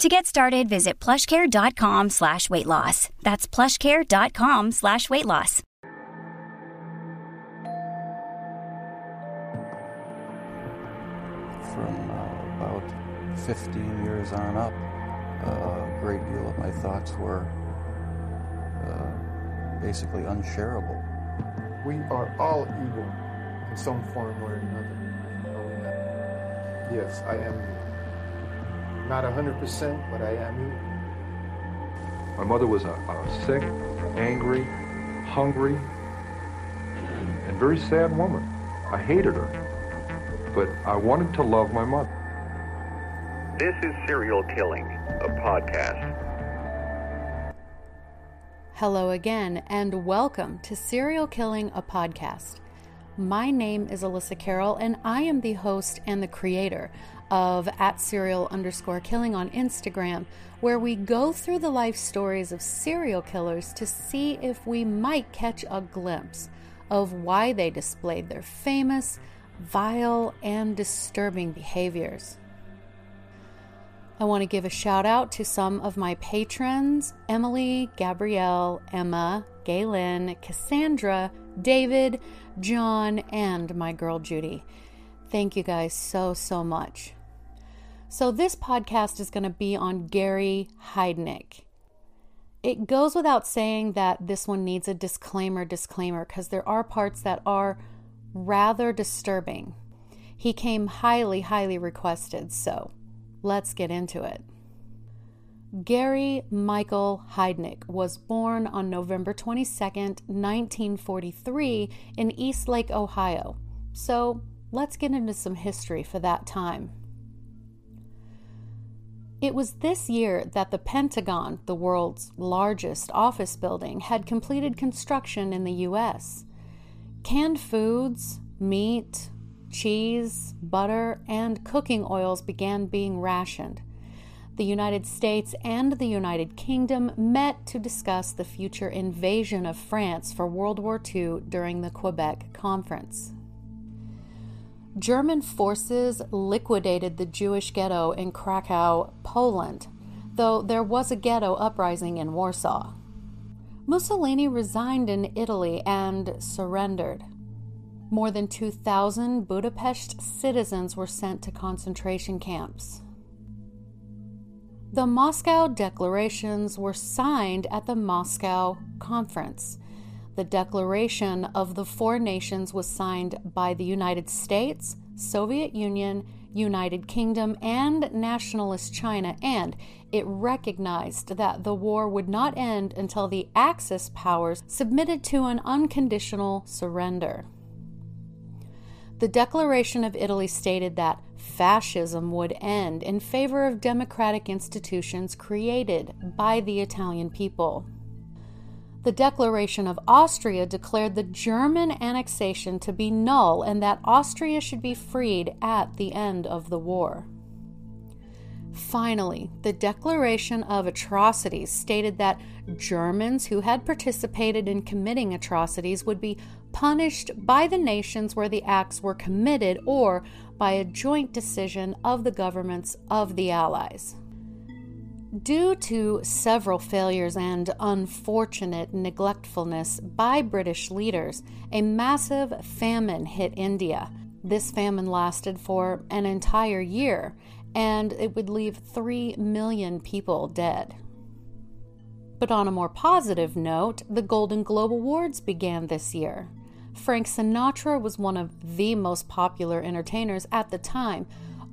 To get started, visit plushcare.com slash weight loss. That's plushcare.com slash weight loss. From uh, about 15 years on up, a great deal of my thoughts were uh, basically unshareable. We are all evil in some form or another. Yes, I am not 100%, but I am evil. My mother was a, a sick, angry, hungry, and very sad woman. I hated her, but I wanted to love my mother. This is Serial Killing, a podcast. Hello again, and welcome to Serial Killing, a podcast. My name is Alyssa Carroll, and I am the host and the creator of at serial underscore killing on Instagram, where we go through the life stories of serial killers to see if we might catch a glimpse of why they displayed their famous, vile, and disturbing behaviors. I want to give a shout out to some of my patrons Emily, Gabrielle, Emma, Gaylin, Cassandra, David, John, and my girl Judy. Thank you guys so, so much. So, this podcast is going to be on Gary Heidnik. It goes without saying that this one needs a disclaimer, disclaimer, because there are parts that are rather disturbing. He came highly, highly requested, so let's get into it. Gary Michael Heidnik was born on November 22nd, 1943, in Eastlake, Ohio. So let's get into some history for that time. It was this year that the Pentagon, the world's largest office building, had completed construction in the U.S. Canned foods, meat, cheese, butter, and cooking oils began being rationed. The United States and the United Kingdom met to discuss the future invasion of France for World War II during the Quebec Conference. German forces liquidated the Jewish ghetto in Krakow, Poland, though there was a ghetto uprising in Warsaw. Mussolini resigned in Italy and surrendered. More than 2,000 Budapest citizens were sent to concentration camps. The Moscow Declarations were signed at the Moscow Conference. The Declaration of the Four Nations was signed by the United States, Soviet Union, United Kingdom, and Nationalist China, and it recognized that the war would not end until the Axis powers submitted to an unconditional surrender. The Declaration of Italy stated that fascism would end in favor of democratic institutions created by the Italian people. The Declaration of Austria declared the German annexation to be null and that Austria should be freed at the end of the war. Finally, the Declaration of Atrocities stated that Germans who had participated in committing atrocities would be punished by the nations where the acts were committed or by a joint decision of the governments of the Allies. Due to several failures and unfortunate neglectfulness by British leaders, a massive famine hit India. This famine lasted for an entire year and it would leave 3 million people dead. But on a more positive note, the Golden Globe Awards began this year. Frank Sinatra was one of the most popular entertainers at the time.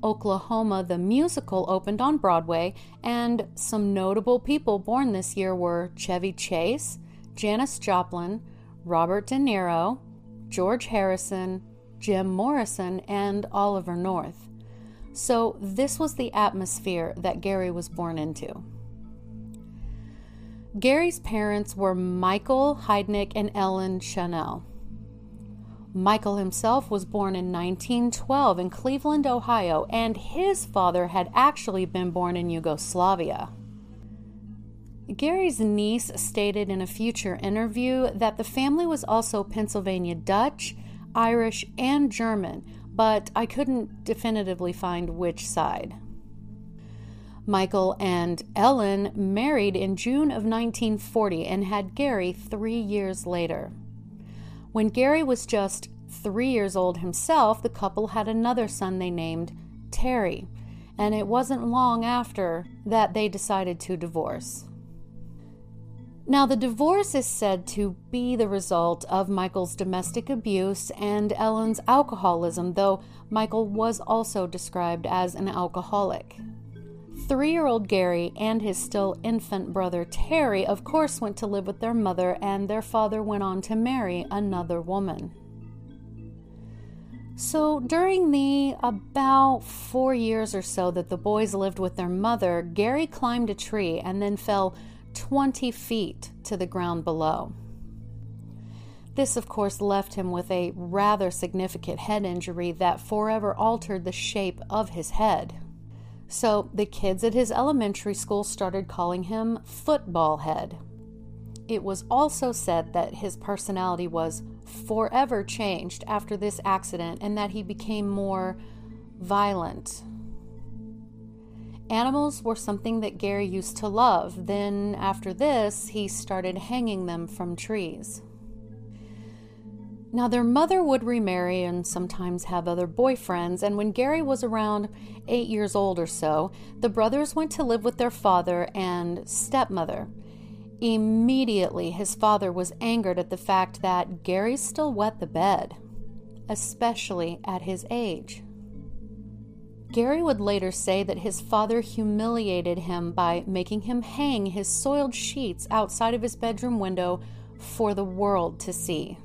Oklahoma the musical opened on Broadway, and some notable people born this year were Chevy Chase, Janis Joplin, Robert De Niro, George Harrison, Jim Morrison, and Oliver North. So, this was the atmosphere that Gary was born into. Gary's parents were Michael Heidnik and Ellen Chanel. Michael himself was born in 1912 in Cleveland, Ohio, and his father had actually been born in Yugoslavia. Gary's niece stated in a future interview that the family was also Pennsylvania Dutch, Irish, and German, but I couldn't definitively find which side. Michael and Ellen married in June of 1940 and had Gary three years later. When Gary was just three years old himself, the couple had another son they named Terry, and it wasn't long after that they decided to divorce. Now, the divorce is said to be the result of Michael's domestic abuse and Ellen's alcoholism, though Michael was also described as an alcoholic. Three year old Gary and his still infant brother Terry, of course, went to live with their mother, and their father went on to marry another woman. So, during the about four years or so that the boys lived with their mother, Gary climbed a tree and then fell 20 feet to the ground below. This, of course, left him with a rather significant head injury that forever altered the shape of his head. So the kids at his elementary school started calling him Football Head. It was also said that his personality was forever changed after this accident and that he became more violent. Animals were something that Gary used to love. Then, after this, he started hanging them from trees. Now, their mother would remarry and sometimes have other boyfriends, and when Gary was around eight years old or so, the brothers went to live with their father and stepmother. Immediately, his father was angered at the fact that Gary still wet the bed, especially at his age. Gary would later say that his father humiliated him by making him hang his soiled sheets outside of his bedroom window for the world to see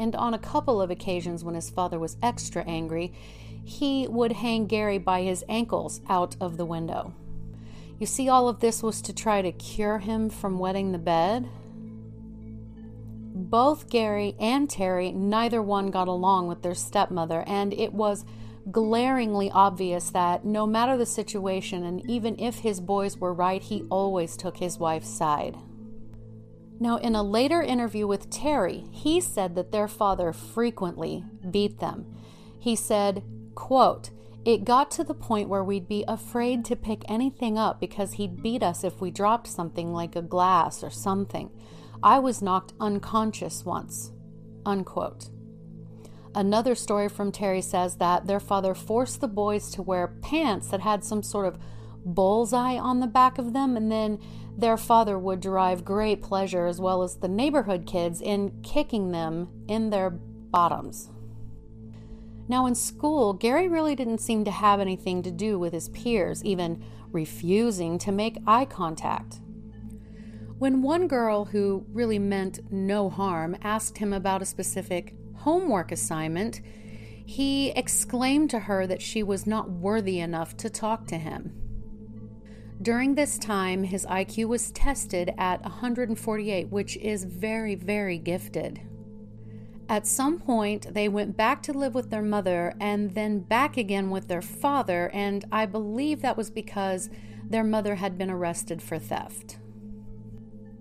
and on a couple of occasions when his father was extra angry, he would hang Gary by his ankles out of the window. You see, all of this was to try to cure him from wetting the bed. Both Gary and Terry, neither one got along with their stepmother, and it was glaringly obvious that no matter the situation, and even if his boys were right, he always took his wife's side. Now, in a later interview with Terry, he said that their father frequently beat them. He said, quote, it got to the point where we'd be afraid to pick anything up because he'd beat us if we dropped something like a glass or something. I was knocked unconscious once. Unquote. Another story from Terry says that their father forced the boys to wear pants that had some sort of bullseye on the back of them, and then their father would derive great pleasure, as well as the neighborhood kids, in kicking them in their bottoms. Now, in school, Gary really didn't seem to have anything to do with his peers, even refusing to make eye contact. When one girl who really meant no harm asked him about a specific homework assignment, he exclaimed to her that she was not worthy enough to talk to him. During this time, his IQ was tested at 148, which is very, very gifted. At some point, they went back to live with their mother and then back again with their father, and I believe that was because their mother had been arrested for theft.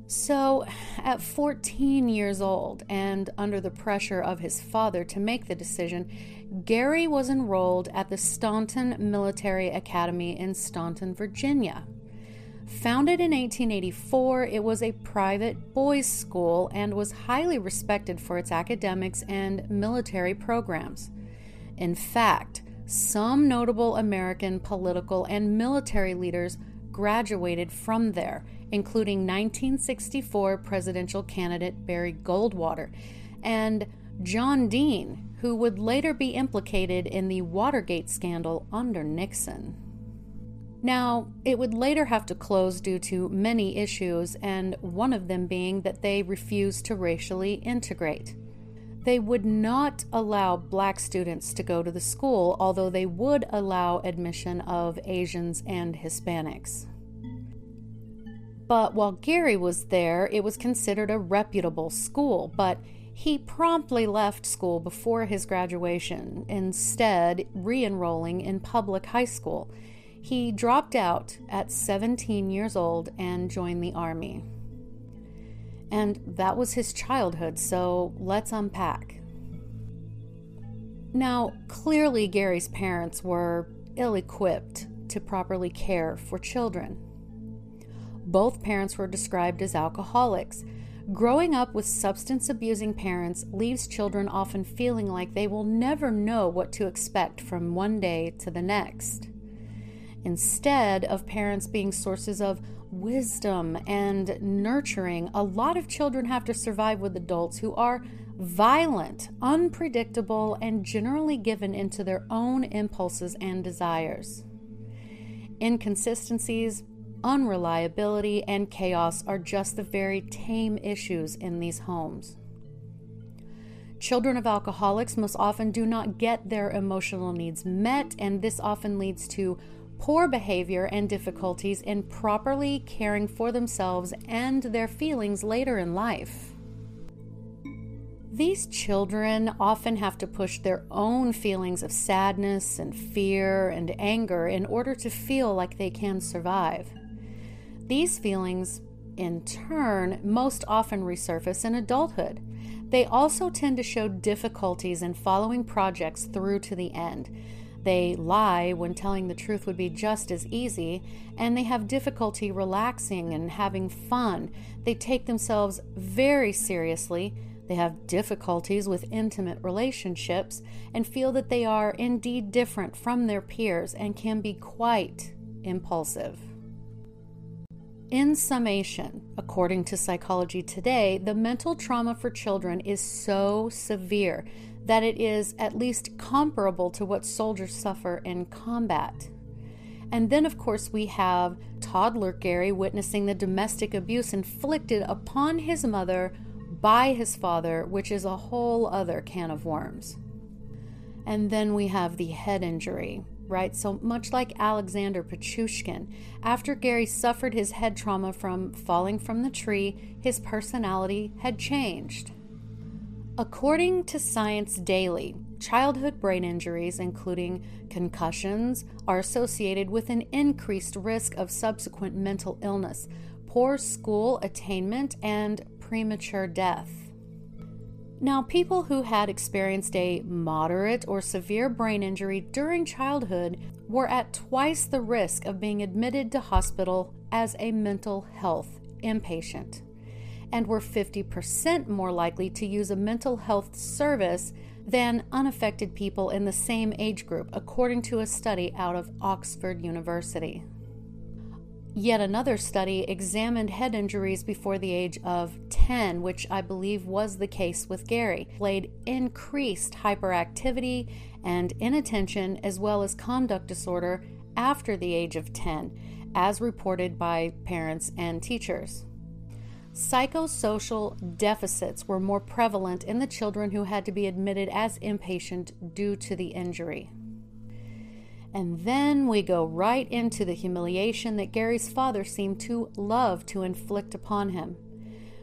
So, at 14 years old and under the pressure of his father to make the decision, Gary was enrolled at the Staunton Military Academy in Staunton, Virginia. Founded in 1884, it was a private boys' school and was highly respected for its academics and military programs. In fact, some notable American political and military leaders graduated from there, including 1964 presidential candidate Barry Goldwater and John Dean, who would later be implicated in the Watergate scandal under Nixon. Now, it would later have to close due to many issues, and one of them being that they refused to racially integrate. They would not allow black students to go to the school, although they would allow admission of Asians and Hispanics. But while Gary was there, it was considered a reputable school, but he promptly left school before his graduation, instead, re enrolling in public high school. He dropped out at 17 years old and joined the Army. And that was his childhood, so let's unpack. Now, clearly, Gary's parents were ill equipped to properly care for children. Both parents were described as alcoholics. Growing up with substance abusing parents leaves children often feeling like they will never know what to expect from one day to the next. Instead of parents being sources of wisdom and nurturing, a lot of children have to survive with adults who are violent, unpredictable, and generally given into their own impulses and desires. Inconsistencies, unreliability, and chaos are just the very tame issues in these homes. Children of alcoholics most often do not get their emotional needs met, and this often leads to poor behavior and difficulties in properly caring for themselves and their feelings later in life. These children often have to push their own feelings of sadness and fear and anger in order to feel like they can survive. These feelings, in turn, most often resurface in adulthood. They also tend to show difficulties in following projects through to the end they lie when telling the truth would be just as easy, and they have difficulty relaxing and having fun. They take themselves very seriously. They have difficulties with intimate relationships and feel that they are indeed different from their peers and can be quite impulsive. In summation, according to Psychology Today, the mental trauma for children is so severe that it is at least comparable to what soldiers suffer in combat. And then, of course, we have toddler Gary witnessing the domestic abuse inflicted upon his mother by his father, which is a whole other can of worms. And then we have the head injury, right? So much like Alexander Pichushkin, after Gary suffered his head trauma from falling from the tree, his personality had changed. According to Science Daily, childhood brain injuries, including concussions, are associated with an increased risk of subsequent mental illness, poor school attainment, and premature death. Now, people who had experienced a moderate or severe brain injury during childhood were at twice the risk of being admitted to hospital as a mental health inpatient and were 50% more likely to use a mental health service than unaffected people in the same age group, according to a study out of Oxford University. Yet another study examined head injuries before the age of 10, which I believe was the case with Gary, played increased hyperactivity and inattention, as well as conduct disorder after the age of 10, as reported by parents and teachers. Psychosocial deficits were more prevalent in the children who had to be admitted as inpatient due to the injury. And then we go right into the humiliation that Gary's father seemed to love to inflict upon him.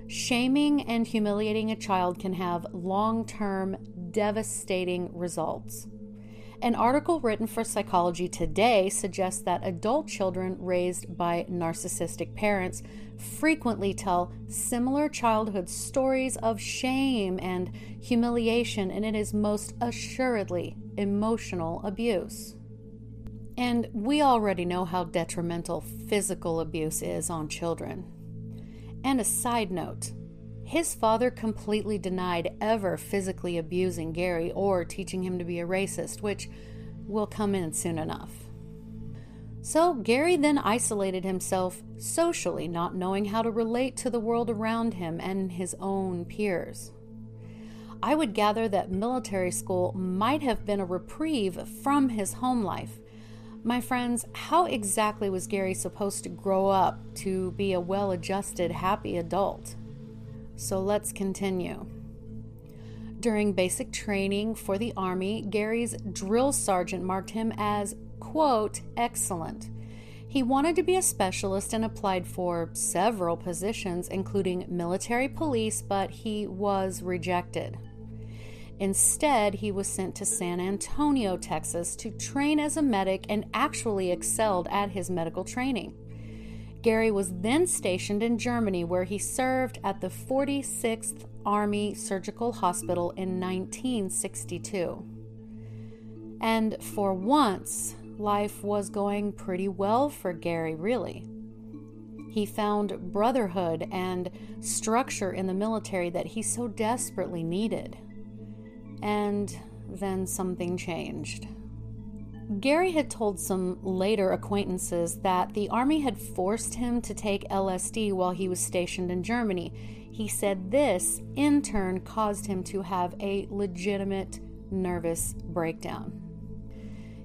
Shaming and humiliating a child can have long term, devastating results. An article written for Psychology Today suggests that adult children raised by narcissistic parents frequently tell similar childhood stories of shame and humiliation, and it is most assuredly emotional abuse. And we already know how detrimental physical abuse is on children. And a side note his father completely denied ever physically abusing Gary or teaching him to be a racist, which will come in soon enough. So, Gary then isolated himself socially, not knowing how to relate to the world around him and his own peers. I would gather that military school might have been a reprieve from his home life. My friends, how exactly was Gary supposed to grow up to be a well adjusted, happy adult? So let's continue. During basic training for the Army, Gary's drill sergeant marked him as, quote, excellent. He wanted to be a specialist and applied for several positions, including military police, but he was rejected. Instead, he was sent to San Antonio, Texas to train as a medic and actually excelled at his medical training. Gary was then stationed in Germany, where he served at the 46th Army Surgical Hospital in 1962. And for once, life was going pretty well for Gary, really. He found brotherhood and structure in the military that he so desperately needed. And then something changed. Gary had told some later acquaintances that the Army had forced him to take LSD while he was stationed in Germany. He said this, in turn, caused him to have a legitimate nervous breakdown.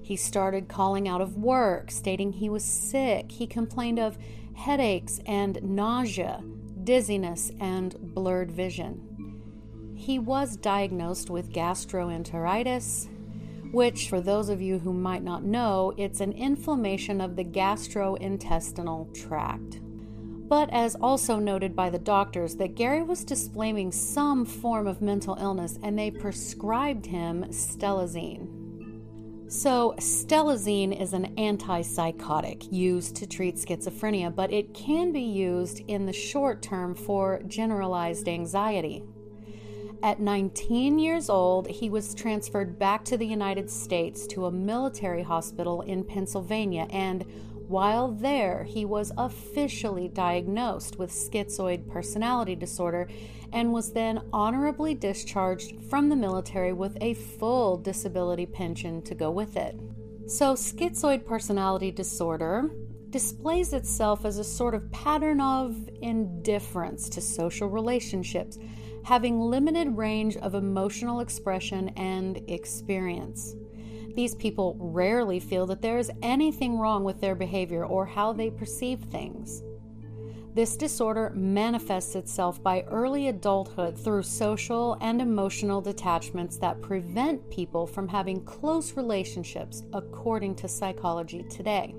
He started calling out of work, stating he was sick. He complained of headaches and nausea, dizziness, and blurred vision. He was diagnosed with gastroenteritis, which, for those of you who might not know, it's an inflammation of the gastrointestinal tract. But as also noted by the doctors, that Gary was displaying some form of mental illness and they prescribed him stelazine. So, stelazine is an antipsychotic used to treat schizophrenia, but it can be used in the short term for generalized anxiety. At 19 years old, he was transferred back to the United States to a military hospital in Pennsylvania, and while there, he was officially diagnosed with schizoid personality disorder and was then honorably discharged from the military with a full disability pension to go with it. So, schizoid personality disorder displays itself as a sort of pattern of indifference to social relationships having limited range of emotional expression and experience. These people rarely feel that there is anything wrong with their behavior or how they perceive things. This disorder manifests itself by early adulthood through social and emotional detachments that prevent people from having close relationships, according to psychology today.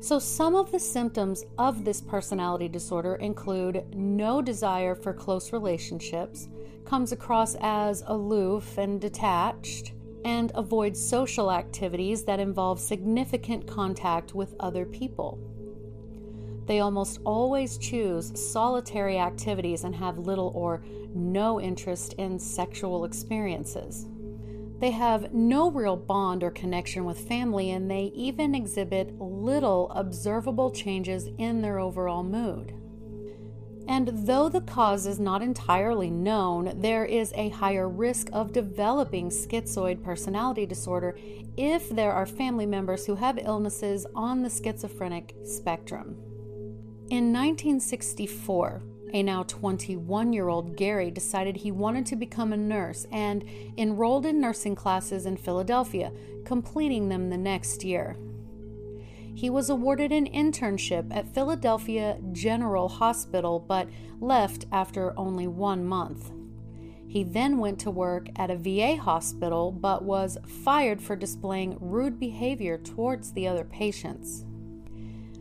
So, some of the symptoms of this personality disorder include no desire for close relationships, comes across as aloof and detached, and avoids social activities that involve significant contact with other people. They almost always choose solitary activities and have little or no interest in sexual experiences. They have no real bond or connection with family, and they even exhibit little observable changes in their overall mood. And though the cause is not entirely known, there is a higher risk of developing schizoid personality disorder if there are family members who have illnesses on the schizophrenic spectrum. In 1964, a now 21 year old Gary decided he wanted to become a nurse and enrolled in nursing classes in Philadelphia, completing them the next year. He was awarded an internship at Philadelphia General Hospital but left after only one month. He then went to work at a VA hospital but was fired for displaying rude behavior towards the other patients.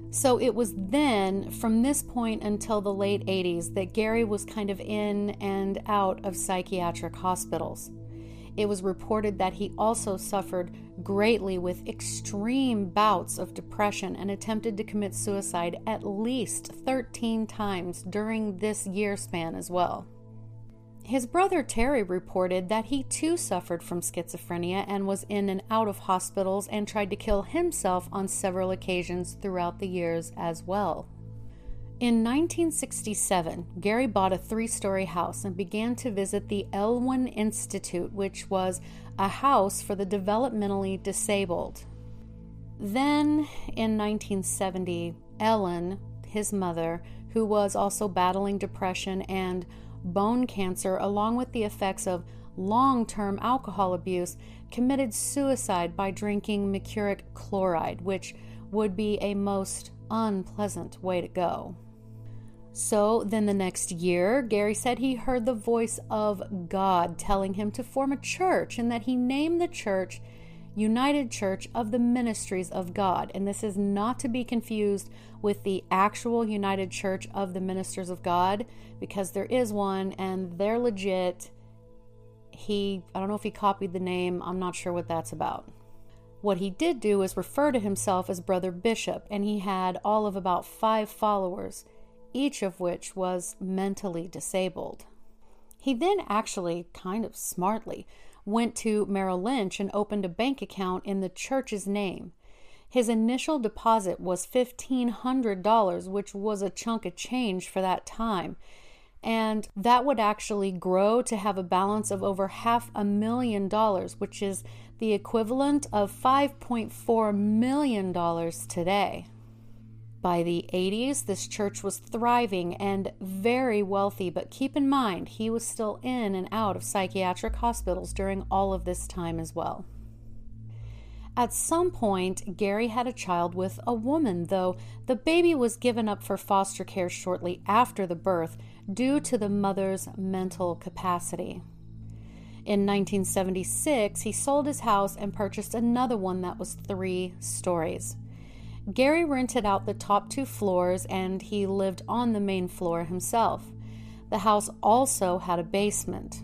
So it was then, from this point until the late 80s, that Gary was kind of in and out of psychiatric hospitals. It was reported that he also suffered greatly with extreme bouts of depression and attempted to commit suicide at least 13 times during this year span as well. His brother Terry reported that he too suffered from schizophrenia and was in and out of hospitals and tried to kill himself on several occasions throughout the years as well. In 1967, Gary bought a three story house and began to visit the Elwyn Institute, which was a house for the developmentally disabled. Then, in 1970, Ellen, his mother, who was also battling depression and bone cancer, along with the effects of long term alcohol abuse, committed suicide by drinking mercuric chloride, which would be a most unpleasant way to go. So then the next year, Gary said he heard the voice of God telling him to form a church and that he named the church United Church of the Ministries of God. And this is not to be confused with the actual United Church of the Ministers of God because there is one and they're legit. He, I don't know if he copied the name, I'm not sure what that's about. What he did do is refer to himself as Brother Bishop, and he had all of about five followers, each of which was mentally disabled. He then actually, kind of smartly, went to Merrill Lynch and opened a bank account in the church's name. His initial deposit was $1,500, which was a chunk of change for that time. And that would actually grow to have a balance of over half a million dollars, which is the equivalent of $5.4 million today. By the 80s, this church was thriving and very wealthy, but keep in mind, he was still in and out of psychiatric hospitals during all of this time as well. At some point, Gary had a child with a woman, though the baby was given up for foster care shortly after the birth due to the mother's mental capacity. In 1976, he sold his house and purchased another one that was three stories. Gary rented out the top two floors and he lived on the main floor himself. The house also had a basement.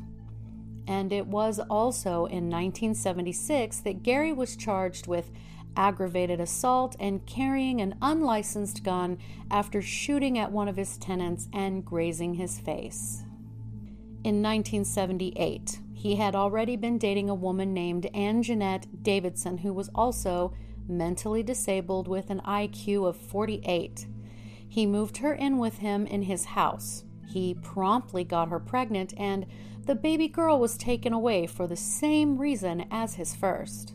And it was also in 1976 that Gary was charged with aggravated assault and carrying an unlicensed gun after shooting at one of his tenants and grazing his face. In 1978, he had already been dating a woman named Anjeanette Davidson, who was also mentally disabled with an IQ of 48. He moved her in with him in his house. He promptly got her pregnant, and the baby girl was taken away for the same reason as his first.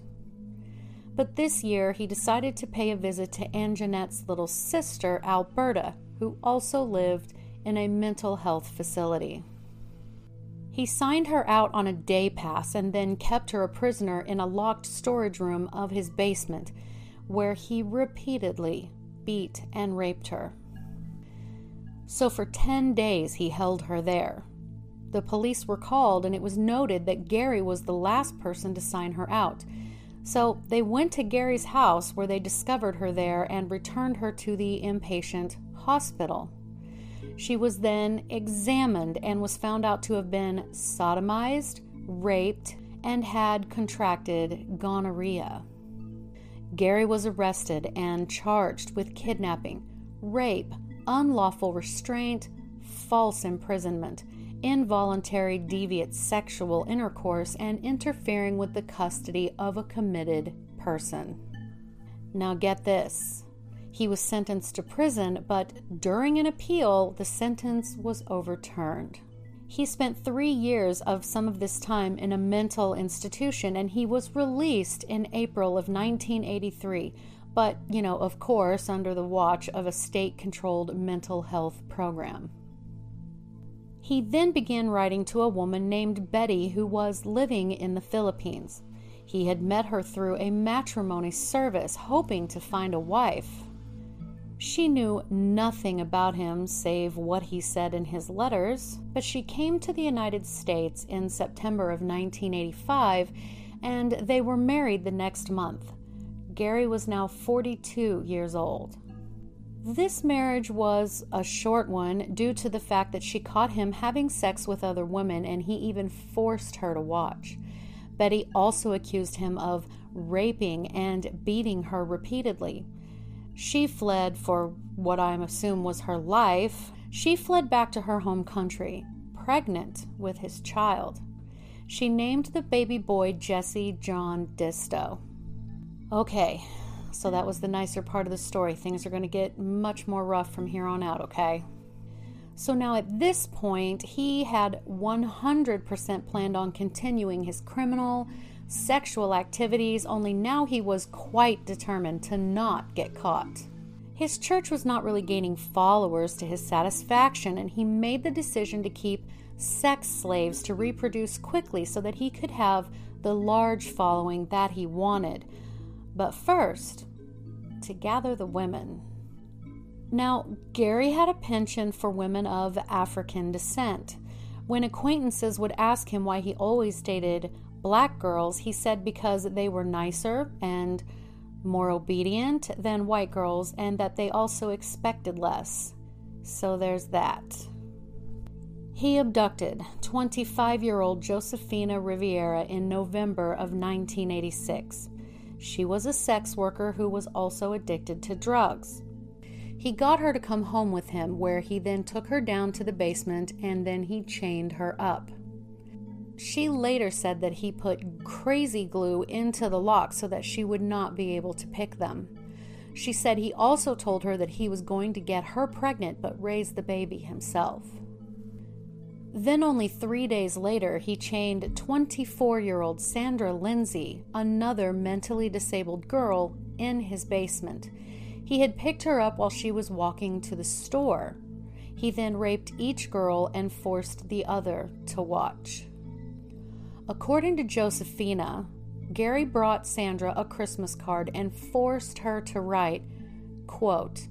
But this year, he decided to pay a visit to Anjeanette's little sister, Alberta, who also lived in a mental health facility. He signed her out on a day pass and then kept her a prisoner in a locked storage room of his basement, where he repeatedly beat and raped her. So for 10 days he held her there. The police were called, and it was noted that Gary was the last person to sign her out. So they went to Gary's house where they discovered her there and returned her to the inpatient hospital. She was then examined and was found out to have been sodomized, raped, and had contracted gonorrhea. Gary was arrested and charged with kidnapping, rape, unlawful restraint, false imprisonment, involuntary deviant sexual intercourse, and interfering with the custody of a committed person. Now, get this he was sentenced to prison, but during an appeal, the sentence was overturned. He spent three years of some of this time in a mental institution and he was released in April of 1983, but, you know, of course, under the watch of a state controlled mental health program. He then began writing to a woman named Betty who was living in the Philippines. He had met her through a matrimony service, hoping to find a wife. She knew nothing about him save what he said in his letters, but she came to the United States in September of 1985 and they were married the next month. Gary was now 42 years old. This marriage was a short one due to the fact that she caught him having sex with other women and he even forced her to watch. Betty also accused him of raping and beating her repeatedly. She fled for what I assume was her life. She fled back to her home country, pregnant with his child. She named the baby boy Jesse John Disto. Okay, so that was the nicer part of the story. Things are going to get much more rough from here on out, okay? So now at this point, he had 100% planned on continuing his criminal, sexual activities, only now he was quite determined to not get caught. His church was not really gaining followers to his satisfaction, and he made the decision to keep sex slaves to reproduce quickly so that he could have the large following that he wanted. But first, to gather the women. Now, Gary had a penchant for women of African descent. When acquaintances would ask him why he always dated black girls, he said because they were nicer and more obedient than white girls and that they also expected less. So there's that. He abducted 25 year old Josefina Rivera in November of 1986. She was a sex worker who was also addicted to drugs. He got her to come home with him, where he then took her down to the basement and then he chained her up. She later said that he put crazy glue into the locks so that she would not be able to pick them. She said he also told her that he was going to get her pregnant but raise the baby himself. Then, only three days later, he chained 24 year old Sandra Lindsay, another mentally disabled girl, in his basement. He had picked her up while she was walking to the store. He then raped each girl and forced the other to watch. According to Josefina, Gary brought Sandra a Christmas card and forced her to write, quote,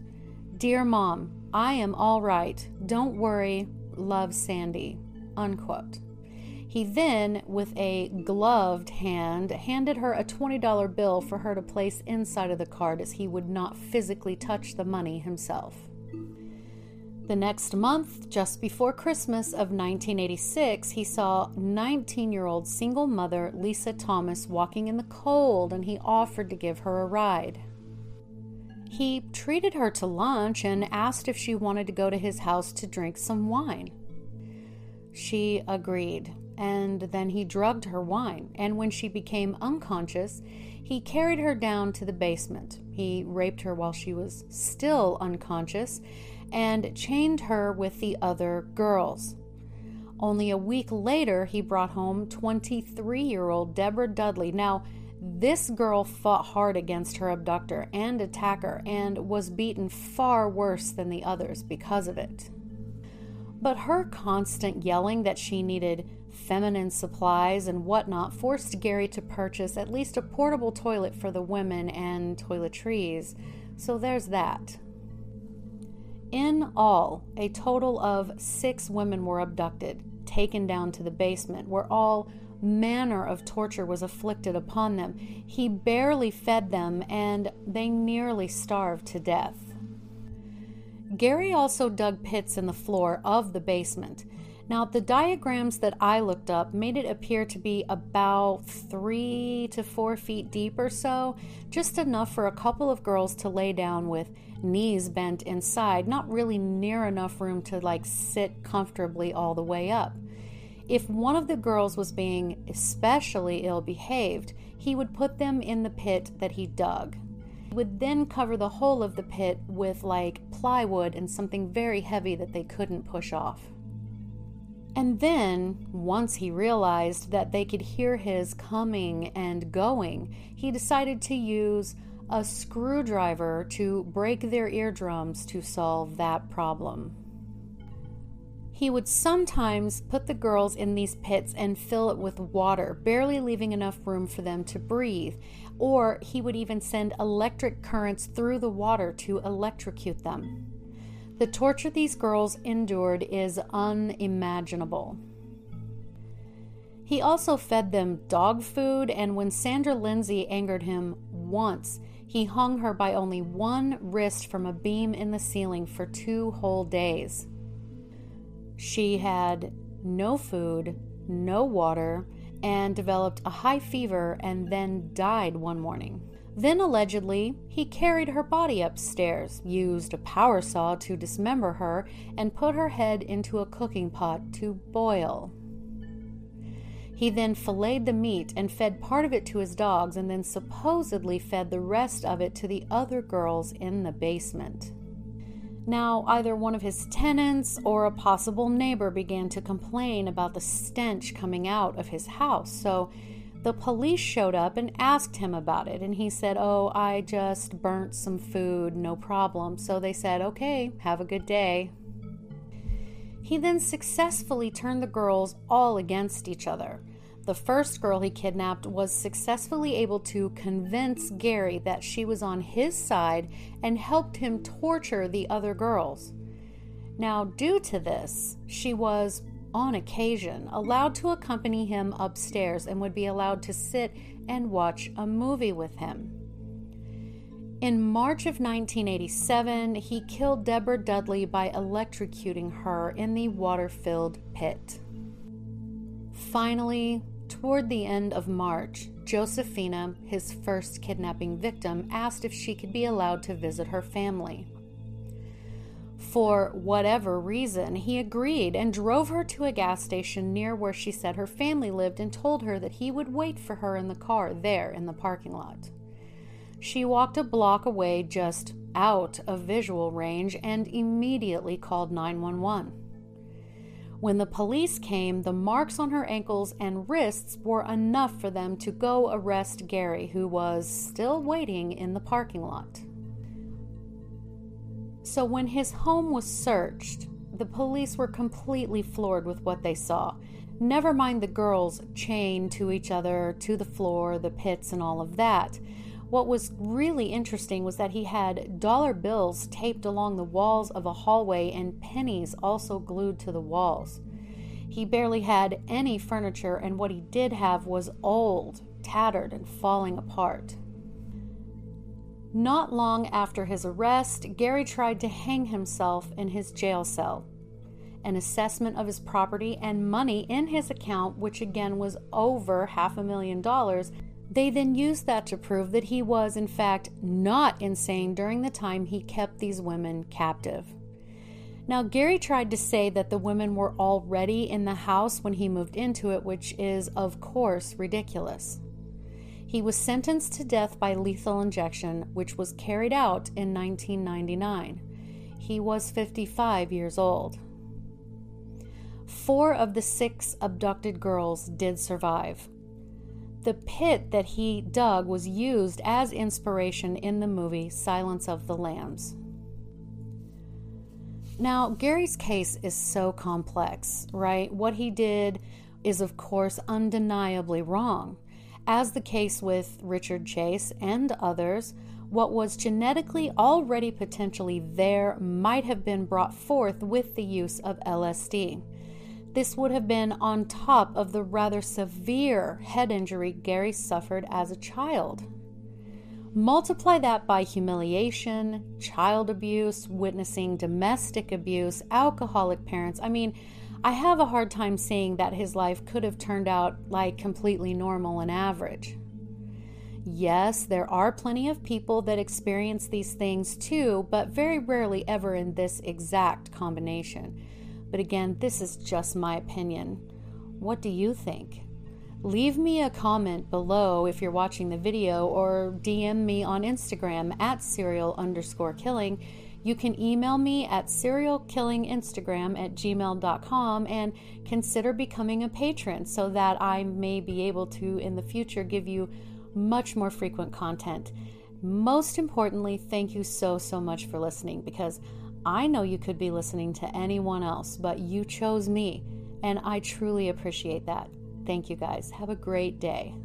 Dear Mom, I am all right. Don't worry. Love Sandy. Unquote. He then, with a gloved hand, handed her a $20 bill for her to place inside of the card as he would not physically touch the money himself. The next month, just before Christmas of 1986, he saw 19 year old single mother Lisa Thomas walking in the cold and he offered to give her a ride. He treated her to lunch and asked if she wanted to go to his house to drink some wine. She agreed, and then he drugged her wine, and when she became unconscious, he carried her down to the basement. He raped her while she was still unconscious and chained her with the other girls. Only a week later, he brought home 23 year old Deborah Dudley. Now, this girl fought hard against her abductor and attacker and was beaten far worse than the others because of it. But her constant yelling that she needed feminine supplies and whatnot forced Gary to purchase at least a portable toilet for the women and toiletries. So there's that. In all, a total of six women were abducted, taken down to the basement, where all manner of torture was afflicted upon them. He barely fed them, and they nearly starved to death. Gary also dug pits in the floor of the basement. Now, the diagrams that I looked up made it appear to be about three to four feet deep or so, just enough for a couple of girls to lay down with knees bent inside, not really near enough room to like sit comfortably all the way up. If one of the girls was being especially ill behaved, he would put them in the pit that he dug. He would then cover the whole of the pit with like plywood and something very heavy that they couldn't push off. And then, once he realized that they could hear his coming and going, he decided to use a screwdriver to break their eardrums to solve that problem. He would sometimes put the girls in these pits and fill it with water, barely leaving enough room for them to breathe. Or he would even send electric currents through the water to electrocute them. The torture these girls endured is unimaginable. He also fed them dog food, and when Sandra Lindsay angered him once, he hung her by only one wrist from a beam in the ceiling for two whole days. She had no food, no water, and developed a high fever and then died one morning. Then, allegedly, he carried her body upstairs, used a power saw to dismember her, and put her head into a cooking pot to boil. He then filleted the meat and fed part of it to his dogs, and then supposedly fed the rest of it to the other girls in the basement. Now, either one of his tenants or a possible neighbor began to complain about the stench coming out of his house, so the police showed up and asked him about it, and he said, Oh, I just burnt some food, no problem. So they said, Okay, have a good day. He then successfully turned the girls all against each other. The first girl he kidnapped was successfully able to convince Gary that she was on his side and helped him torture the other girls. Now, due to this, she was, on occasion, allowed to accompany him upstairs and would be allowed to sit and watch a movie with him. In March of 1987, he killed Deborah Dudley by electrocuting her in the water filled pit. Finally, Toward the end of March, Josefina, his first kidnapping victim, asked if she could be allowed to visit her family. For whatever reason, he agreed and drove her to a gas station near where she said her family lived and told her that he would wait for her in the car there in the parking lot. She walked a block away, just out of visual range, and immediately called 911. When the police came, the marks on her ankles and wrists were enough for them to go arrest Gary, who was still waiting in the parking lot. So, when his home was searched, the police were completely floored with what they saw. Never mind the girls chained to each other, to the floor, the pits, and all of that. What was really interesting was that he had dollar bills taped along the walls of a hallway and pennies also glued to the walls. He barely had any furniture, and what he did have was old, tattered, and falling apart. Not long after his arrest, Gary tried to hang himself in his jail cell. An assessment of his property and money in his account, which again was over half a million dollars, they then used that to prove that he was, in fact, not insane during the time he kept these women captive. Now, Gary tried to say that the women were already in the house when he moved into it, which is, of course, ridiculous. He was sentenced to death by lethal injection, which was carried out in 1999. He was 55 years old. Four of the six abducted girls did survive, the pit that he dug was used as inspiration in the movie Silence of the Lambs. Now, Gary's case is so complex, right? What he did is, of course, undeniably wrong. As the case with Richard Chase and others, what was genetically already potentially there might have been brought forth with the use of LSD. This would have been on top of the rather severe head injury Gary suffered as a child. Multiply that by humiliation, child abuse, witnessing domestic abuse, alcoholic parents. I mean, I have a hard time seeing that his life could have turned out like completely normal and average. Yes, there are plenty of people that experience these things too, but very rarely ever in this exact combination. But again, this is just my opinion. What do you think? Leave me a comment below if you're watching the video or DM me on Instagram at serial underscore killing. You can email me at serialkillinginstagram at gmail.com and consider becoming a patron so that I may be able to in the future give you much more frequent content. Most importantly, thank you so, so much for listening because I know you could be listening to anyone else, but you chose me, and I truly appreciate that. Thank you guys. Have a great day.